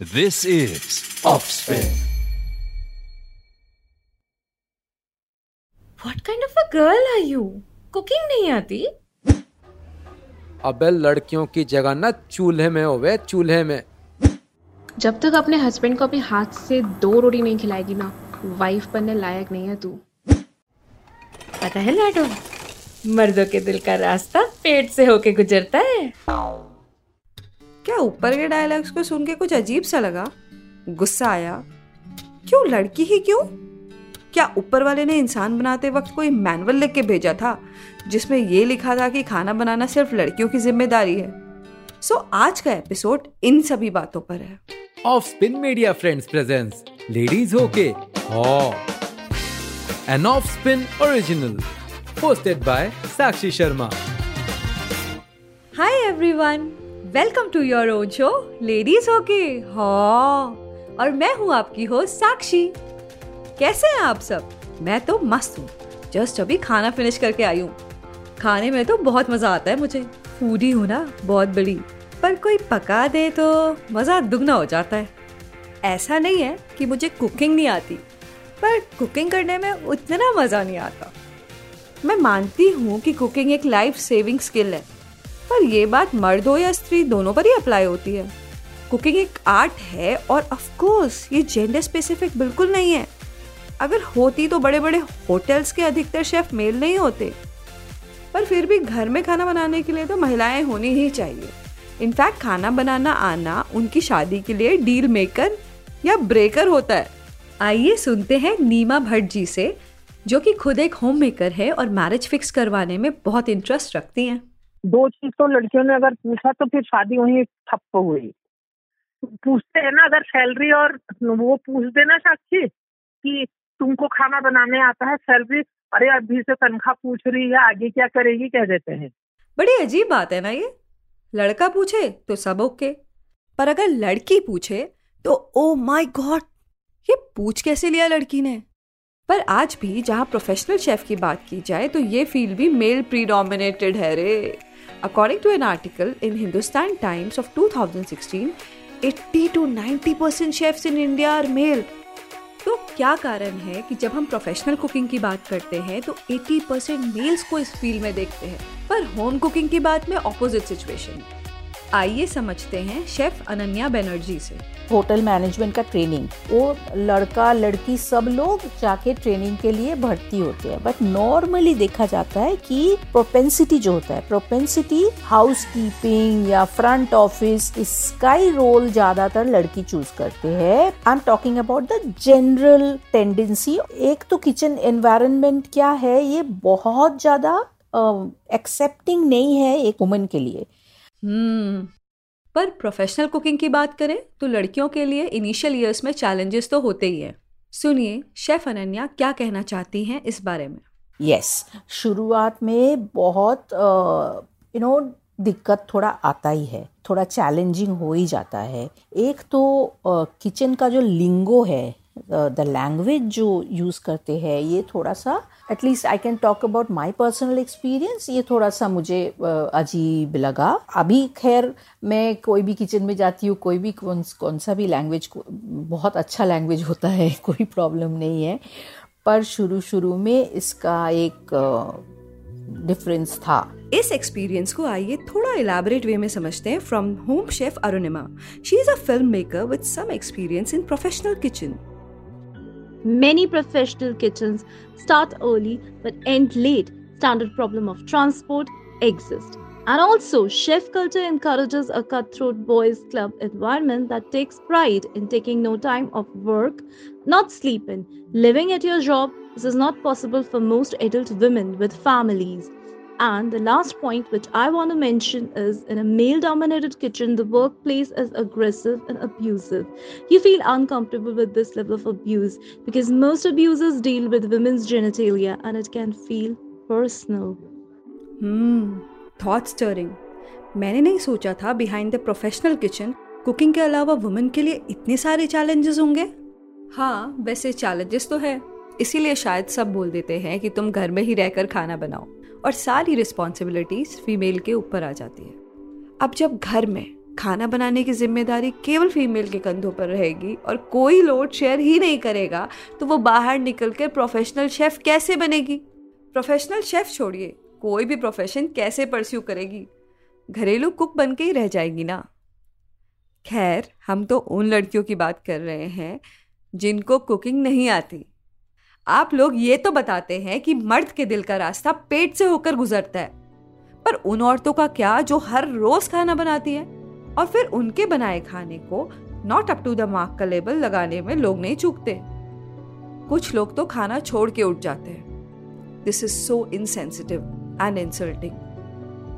This is Offspin. What kind of a girl are you? Cooking नहीं आती अबे लड़कियों की जगह ना चूल्हे में होवे चूल्हे में जब तक अपने हस्बैंड को अपने हाथ से दो रोटी नहीं खिलाएगी ना वाइफ बनने लायक नहीं है तू पता है लाडो मर्दों के दिल का रास्ता पेट से होके गुजरता है क्या ऊपर के डायलॉग्स को सुन के कुछ अजीब सा लगा? गुस्सा आया। क्यों लड़की ही क्यों? क्या ऊपर वाले ने इंसान बनाते वक्त कोई मैनुअल लिख के भेजा था जिसमें ये लिखा था कि खाना बनाना सिर्फ़ लड़कियों की ज़िम्मेदारी है? सो so, आज का एपिसोड इन सभी बातों पर है। Off spin media friends presents ladies होके an off spin original hosted by Sakshi Sharma. Hi everyone, welcome to your own show, Ladies Okay. हाँ और मैं हूँ आपकी होस्ट साक्षी। कैसे हैं आप सब? मैं तो मस्त हूँ। जस्ट अभी खाना फिनिश करके आई हूँ। खाने में तो बहुत मज़ा आता है मुझे। फूडी हूँ ना बहुत बड़ी। पर कोई पका दे तो मज़ा दुगना हो जाता है। ऐसा नहीं है कि मुझे कुकिंग नहीं आती। पर कुकिंग करने में उतना मज़ा नहीं आता। मैं मानती हूँ कि कुकिंग एक लाइफ सेविंग स्किल है। पर यह बात मर्द हो या स्त्री, दोनों पर ही अप्लाई होती है। कुकिंग एक आर्ट है और ऑफ़ कोर्स ये जेंडर स्पेसिफिक बिल्कुल नहीं है। अगर होती तो बड़े बड़े होटल्स के अधिकतर शेफ मेल नहीं होते। पर फिर भी घर में खाना बनाने के लिए तो महिलाएँ होनी ही चाहिए। इनफैक्ट खाना बनाना आना उनकी शादी के लिए डील मेकर या ब्रेकर होता है। आइए सुनते हैं नीमा भट्ट जी से, जो कि खुद एक होम मेकर है और मैरिज फिक्स करवाने में बहुत इंटरेस्ट रखती हैं। दो चीज़ तो लड़कियों ने अगर पूछा तो फिर शादी वहीं ठप्प हुई पूछते हैं ना, अगर सैलरी और वो पूछ देना साक्षी कि तुमको खाना बनाने आता है सैलरी, अरे अभी से तनख्वाह पूछ रही है, आगे क्या करेगी, कह देते हैं। बड़ी अजीब बात है ना ये। लड़का पूछे तो सब ओके। पर अगर लड़की पूछे तो ओ माय गॉड ये पूछ कैसे लिया लड़की ने? पर आज भी जहाँ प्रोफेशनल शेफ की बात की जाए तो ये फ़ील्ड भी मेल प्रीडोमिनेटेड है रे। According to an article in Hindustan Times of 2016 80 to 90 percent chefs in India are male तो क्या कारण है कि जब हम प्रोफेशनल कुकिंग की बात करते हैं तो 80 परसेंट मेल्स को इस फ़ील्ड में देखते हैं। पर होम कुकिंग की बात में ऑपोजिट सिचुएशन आइए समझते हैं शेफ अनन्या बनर्जी से। होटल मैनेजमेंट का ट्रेनिंग। वो लड़का लड़की सब लोग जाके ट्रेनिंग के लिए भर्ती होते हैं। बट नॉर्मली देखा जाता है कि प्रोपेंसिटी जो होता है प्रोपेंसिटी हाउस कीपिंग या फ्रंट ऑफ़िस इसका ही रोल ज़्यादातर लड़की चूज़ करते हैं। I am talking about the general tendency एक तो किचन एनवायरमेंट क्या है? ये बहुत ज़्यादा एक्सेप्टिंग uh, नहीं है एक वुमन के लिए। हम्म। पर प्रोफेशनल कुकिंग की बात करें तो लड़कियों के लिए इनिशियल ईयर्स में चैलेंजेस तो होते ही हैं। सुनिए शेफ अनन्या क्या कहना चाहती हैं इस बारे में? यस yes, शुरुआत में बहुत यू नो दिक्कत थोड़ा आता ही है थोड़ा चैलेंजिंग हो ही जाता है। एक तो किचन का जो लिंगो है द लैंग्वेज जो यूज़ करते हैं, ये थोड़ा सा at least I can talk about my personal experience ये थोड़ा सा मुझे अजीब लगा। अभी खैर, मैं कोई भी किचन में जाती हूँ, कोई भी कौन कौन सा भी लैंग्वेज बहुत अच्छा लैंग्वेज होता है, कोई प्रॉब्लम नहीं है। पर शुरू शुरू में इसका एक डिफरेंस था। इस एक्सपीरियंस को आइए थोड़ा इलेबोरेट वे में समझते हैं from home chef Arunima she is a film maker with some experience in professional kitchen Many professional kitchens start early but end late. Standard problem of transport exists. And also, chef culture encourages a cutthroat boys' club environment that takes pride in taking no time off work, not sleeping, living at your job. This is not possible for most adult women with families. And the last point, which I want to mention, is in a male dominated kitchen, the workplace is aggressive and abusive. You feel uncomfortable with this level of abuse because most abusers deal with women's genitalia and it can feel personal. Hmm, thought stirring. मैंने नहीं सोचा था behind the professional kitchen cooking के अलावा women के लिए इतने सारे चैलेंजेस होंगे हाँ वैसे चैलेंजेस तो है इसीलिए शायद सब बोल देते हैं कि तुम घर में ही रहकर खाना बनाओ और सारी रिस्पॉन्सिबिलिटीज फीमेल के ऊपर आ जाती है। अब जब घर में खाना बनाने की ज़िम्मेदारी केवल फीमेल के कंधों पर रहेगी और कोई लोड शेयर ही नहीं करेगा तो वो बाहर निकल कर प्रोफेशनल शेफ कैसे बनेगी? प्रोफेशनल शेफ छोड़िए, कोई भी प्रोफेशन कैसे परस्यू करेगी? घरेलू कुक बन के ही रह जाएगी ना। खैर, हम तो उन लड़कियों की बात कर रहे हैं जिनको कुकिंग नहीं आती। आप लोग ये तो बताते हैं कि मर्द के दिल का रास्ता पेट से होकर गुजरता है। पर उन औरतों का क्या जो हर रोज खाना बनाती है? और फिर उनके बनाए खाने को not up to the mark का लेबल लगाने में लोग नहीं चूकते। कुछ लोग तो खाना छोड़ के उठ जाते हैं। This is so insensitive and insulting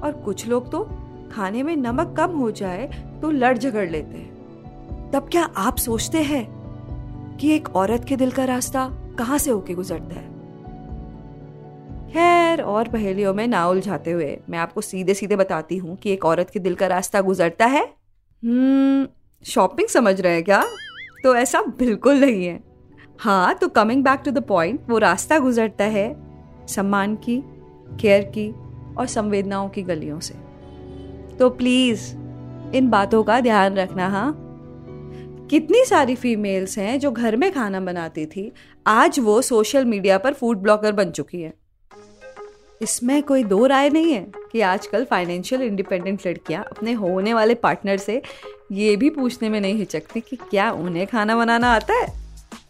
और कुछ लोग तो खाने में नमक कम हो जाए तो लड़ झगड़ लेते हैं। तब क्या आप सोचते हैं कि एक औरत के दिल का रास्ता कहाँ से होके गुजरता है? खैर, और पहेलियों में ना उलझाते हुए मैं आपको सीधे सीधे बताती हूँ कि एक औरत के दिल का रास्ता गुजरता है। हम्म शॉपिंग समझ रहे हैं क्या? तो ऐसा बिल्कुल नहीं है। हाँ तो coming back to the point वो रास्ता गुजरता है सम्मान की केयर की और संवेदनाओं की गलियों से। तो प्लीज़ इन बातों का ध्यान रखना हाँ? कितनी सारी फीमेल्स हैं जो घर में खाना बनाती थी, आज वो सोशल मीडिया पर फ़ूड ब्लॉगर बन चुकी है। इसमें कोई दो राय नहीं है कि आजकल फाइनेंशियल इंडिपेंडेंट लड़कियाँ अपने होने वाले पार्टनर से ये भी पूछने में नहीं हिचकती कि क्या उन्हें खाना बनाना आता है।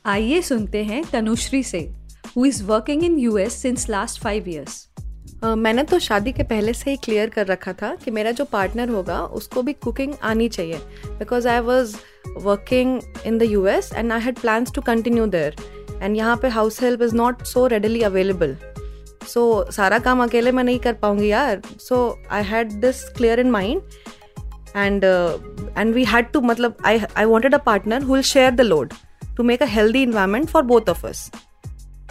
आइए सुनते हैं तनुश्री से who is working in US since last five years मैंने तो शादी के पहले से ही क्लियर कर रखा था कि मेरा जो पार्टनर होगा, उसको भी कुकिंग आनी चाहिए। Because I was working in the U S and I had plans to continue there and यहाँ पे house help is not so readily available so सारा काम अकेले मैं नहीं कर पाऊँगी यार। So I had this clear in mind and and we had to मतलब I I wanted a partner who will share the load to make a healthy environment for both of us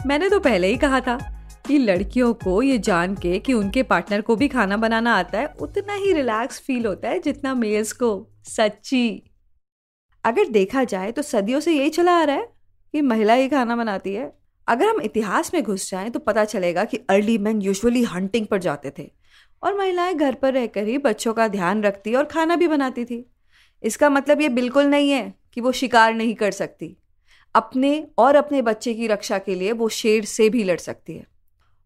मैंने तो पहले ही कहा था कि लड़कियों को ये जान के कि उनके पार्टनर को भी खाना बनाना आता है, उतना ही रिलैक्स फील होता है जितना मेल्स को। सच्ची। अगर देखा जाए तो सदियों से यही चला आ रहा है कि महिला ही खाना बनाती है। अगर हम इतिहास में घुस जाएँ तो पता चलेगा कि अर्ली मैन यूजुअली हंटिंग पर जाते थे और महिलाएँ घर पर रहकर ही बच्चों का ध्यान रखती और खाना भी बनाती थी। इसका मतलब ये बिल्कुल नहीं है कि वो शिकार नहीं कर सकती। अपने और अपने बच्चे की रक्षा के लिए वो शेर से भी लड़ सकती है।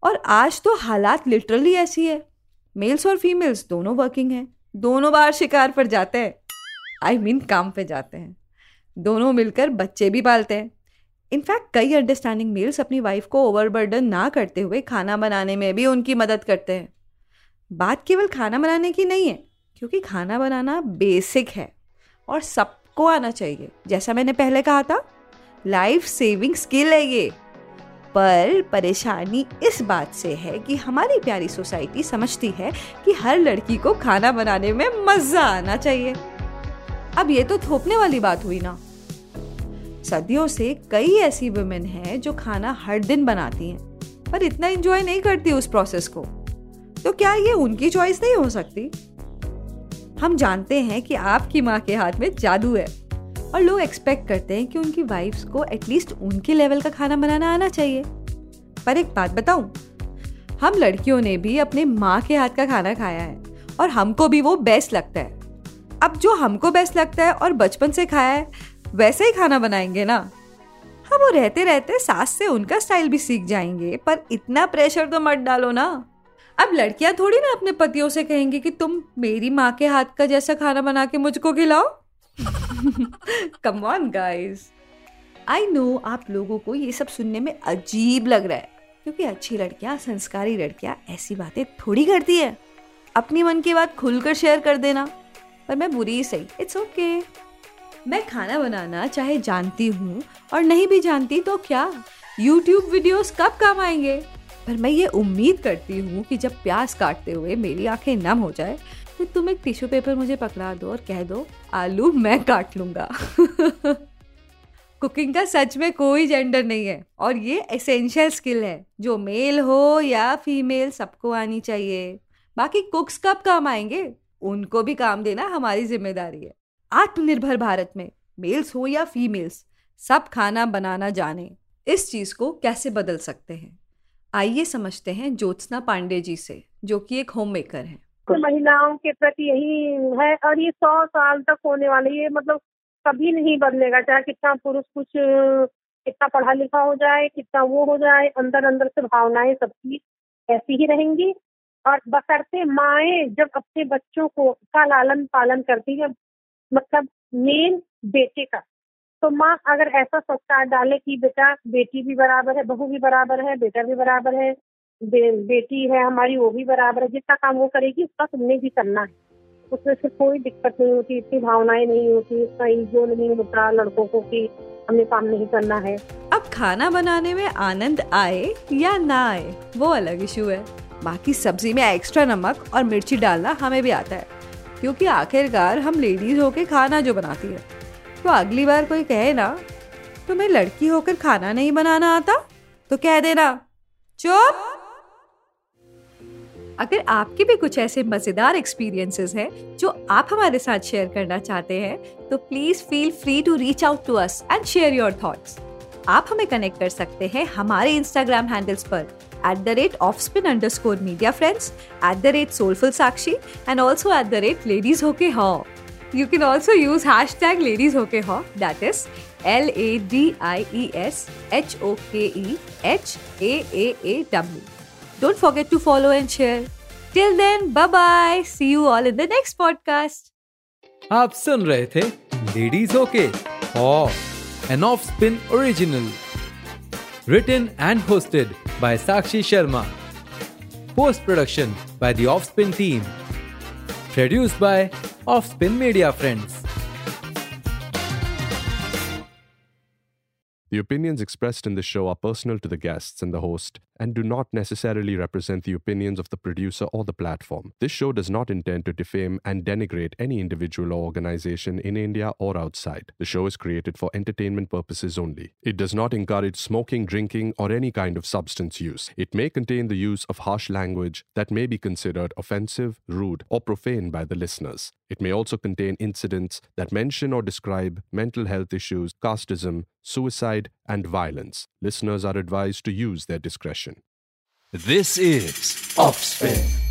और आज तो हालात लिटरली ऐसी है। मेल्स और फीमेल्स दोनों वर्किंग हैं। दोनों बार शिकार पर जाते हैं। आई I मीन mean, काम पे जाते हैं। दोनों मिलकर बच्चे भी पालते हैं। इनफैक्ट कई अंडरस्टैंडिंग मेल्स अपनी वाइफ को ओवरबर्डन ना करते हुए खाना बनाने में भी उनकी मदद करते हैं। बात केवल खाना बनाने की नहीं है क्योंकि खाना बनाना बेसिक है और सबको आना चाहिए। जैसा मैंने पहले कहा था लाइफ सेविंग स्किल है ये। पर परेशानी इस बात से है कि हमारी प्यारी सोसाइटी समझती है कि हर लड़की को खाना बनाने में मज़ा आना चाहिए। अब ये तो थोपने वाली बात हुई ना। सदियों से कई ऐसी वुमेन हैं जो खाना हर दिन बनाती हैं, पर इतना एंजॉय नहीं करती उस प्रोसेस को। तो क्या ये उनकी चॉइस नहीं हो सकती? हम जानते हैं कि आपकी माँ के हाथ में जादू है। और लोग एक्सपेक्ट करते हैं कि उनकी वाइफ्स को एटलीस्ट उनके लेवल का खाना बनाना आना चाहिए। पर एक बात बताऊँ, हम लड़कियों ने भी अपने माँ के हाथ का खाना खाया है और हमको भी वो बेस्ट लगता है। अब जो हमको बेस्ट लगता है और बचपन से खाया है, वैसे ही खाना बनाएँगे ना? हम वो रहते रहते सास से उनका स्टाइल भी सीख जाएँगे, पर इतना प्रेशर तो मत डालो ना। अब लड़कियाँ थोड़ी ना अपने पतियों से कहेंगी कि तुम मेरी माँ के हाथ का जैसा खाना बना के मुझको खिलाओ। Come on guys I know आप लोगों को ये सब सुनने में अजीब लग रहा है, क्योंकि अच्छी लड़कियाँ, संस्कारी लड़कियाँ ऐसी बातें थोड़ी करती है। अपनी मन की बात खुलकर शेयर कर देना, पर मैं बुरी ही सही। It's okay okay. मैं खाना बनाना चाहे जानती हूँ और नहीं भी जानती तो क्या? यूट्यूब वीडियोस कब काम आएँगे? पर मैं ये उम्मीद करती हूँ कि जब प्याज काटते हुए मेरी आँखें नम हो जाए तो तुम एक टिश्यू पेपर मुझे पकड़ा दो और कह दो, आलू मैं काट लूँगा. कुकिंग का सच में कोई जेंडर नहीं है और ये एसेंशियल स्किल है, जो मेल हो या फीमेल सबको आनी चाहिए। बाकी कुक्स कब काम आएँगे? उनको भी काम देना हमारी ज़िम्मेदारी है। आत्मनिर्भर भारत में मेल्स हो या फीमेल्स सब खाना बनाना जाने, इस चीज़ को कैसे बदल सकते हैं? आइए समझते हैं ज्योत्सना पांडे जी से, जो कि एक होम मेकर हैं। तो महिलाओं के प्रति यही है और ये सौ साल तक होने वाले, ये मतलब कभी नहीं बदलेगा। चाहे कितना पुरुष कुछ, कितना पढ़ा लिखा हो जाए, कितना वो हो जाए अंदर अंदर से भावनाएँ सबकी ऐसी ही रहेंगी। और बसरते माए जब अपने बच्चों को का लालन पालन करती है मतलब मेन बेटे का तो माँ अगर ऐसा संस्कार डाले कि बेटा, बेटी भी बराबर है, बहू भी बराबर है, बेटा भी बराबर है बे, बेटी है हमारी वो भी बराबर है जितना काम वो करेगी उसका तुमने भी करना है। उसमें से कोई दिक्कत नहीं होती इतनी भावनाएँ नहीं होती इतना ईगो नहीं होता लड़कों को कि हमें काम नहीं करना है। अब खाना बनाने में आनंद आए या ना आए वो अलग इशू है। बाकी सब्ज़ी में एक्स्ट्रा नमक और मिर्ची डालना हमें भी आता है। क्योंकि आखिरकार हम लेडीज़ होके खाना जो बनाती है। तो अगली बार कोई कहे ना तुम्हें लड़की होकर खाना नहीं बनाना आता? तो कह देना चुप! अगर आपके भी कुछ ऐसे मज़ेदार एक्सपीरियंसेस हैं जो आप हमारे साथ शेयर करना चाहते हैं तो please feel free to reach out to us and share your thoughts आप हमें कनेक्ट कर सकते हैं हमारे इंस्टाग्राम हैंडल्स पर at the rate of spin underscore media friends at the rate soulful Sakshi and also at the rate ladies होके हॉ You can also use hashtag ladies hoke ho, that is L A D I E S H O K E H A A A W. Don't forget to follow and share. Till then, bye bye. See you all in the next podcast. आप सुन रहे थे ladies होके an off spin original written and hosted by Sakshi Sharma. Post production by the Offspin team. Produced by Offspin Media Friends. The opinions expressed in this show are personal to the guests and the host and do not necessarily represent the opinions of the producer or the platform. This show does not intend to defame and denigrate any individual or organization in India or outside. The show is created for entertainment purposes only. It does not encourage smoking, drinking, or any kind of substance use. It may contain the use of harsh language that may be considered offensive, rude, or profane by the listeners. It may also contain incidents that mention or describe mental health issues, casteism, suicide, and violence. Listeners are advised to use their discretion. This is Offspin.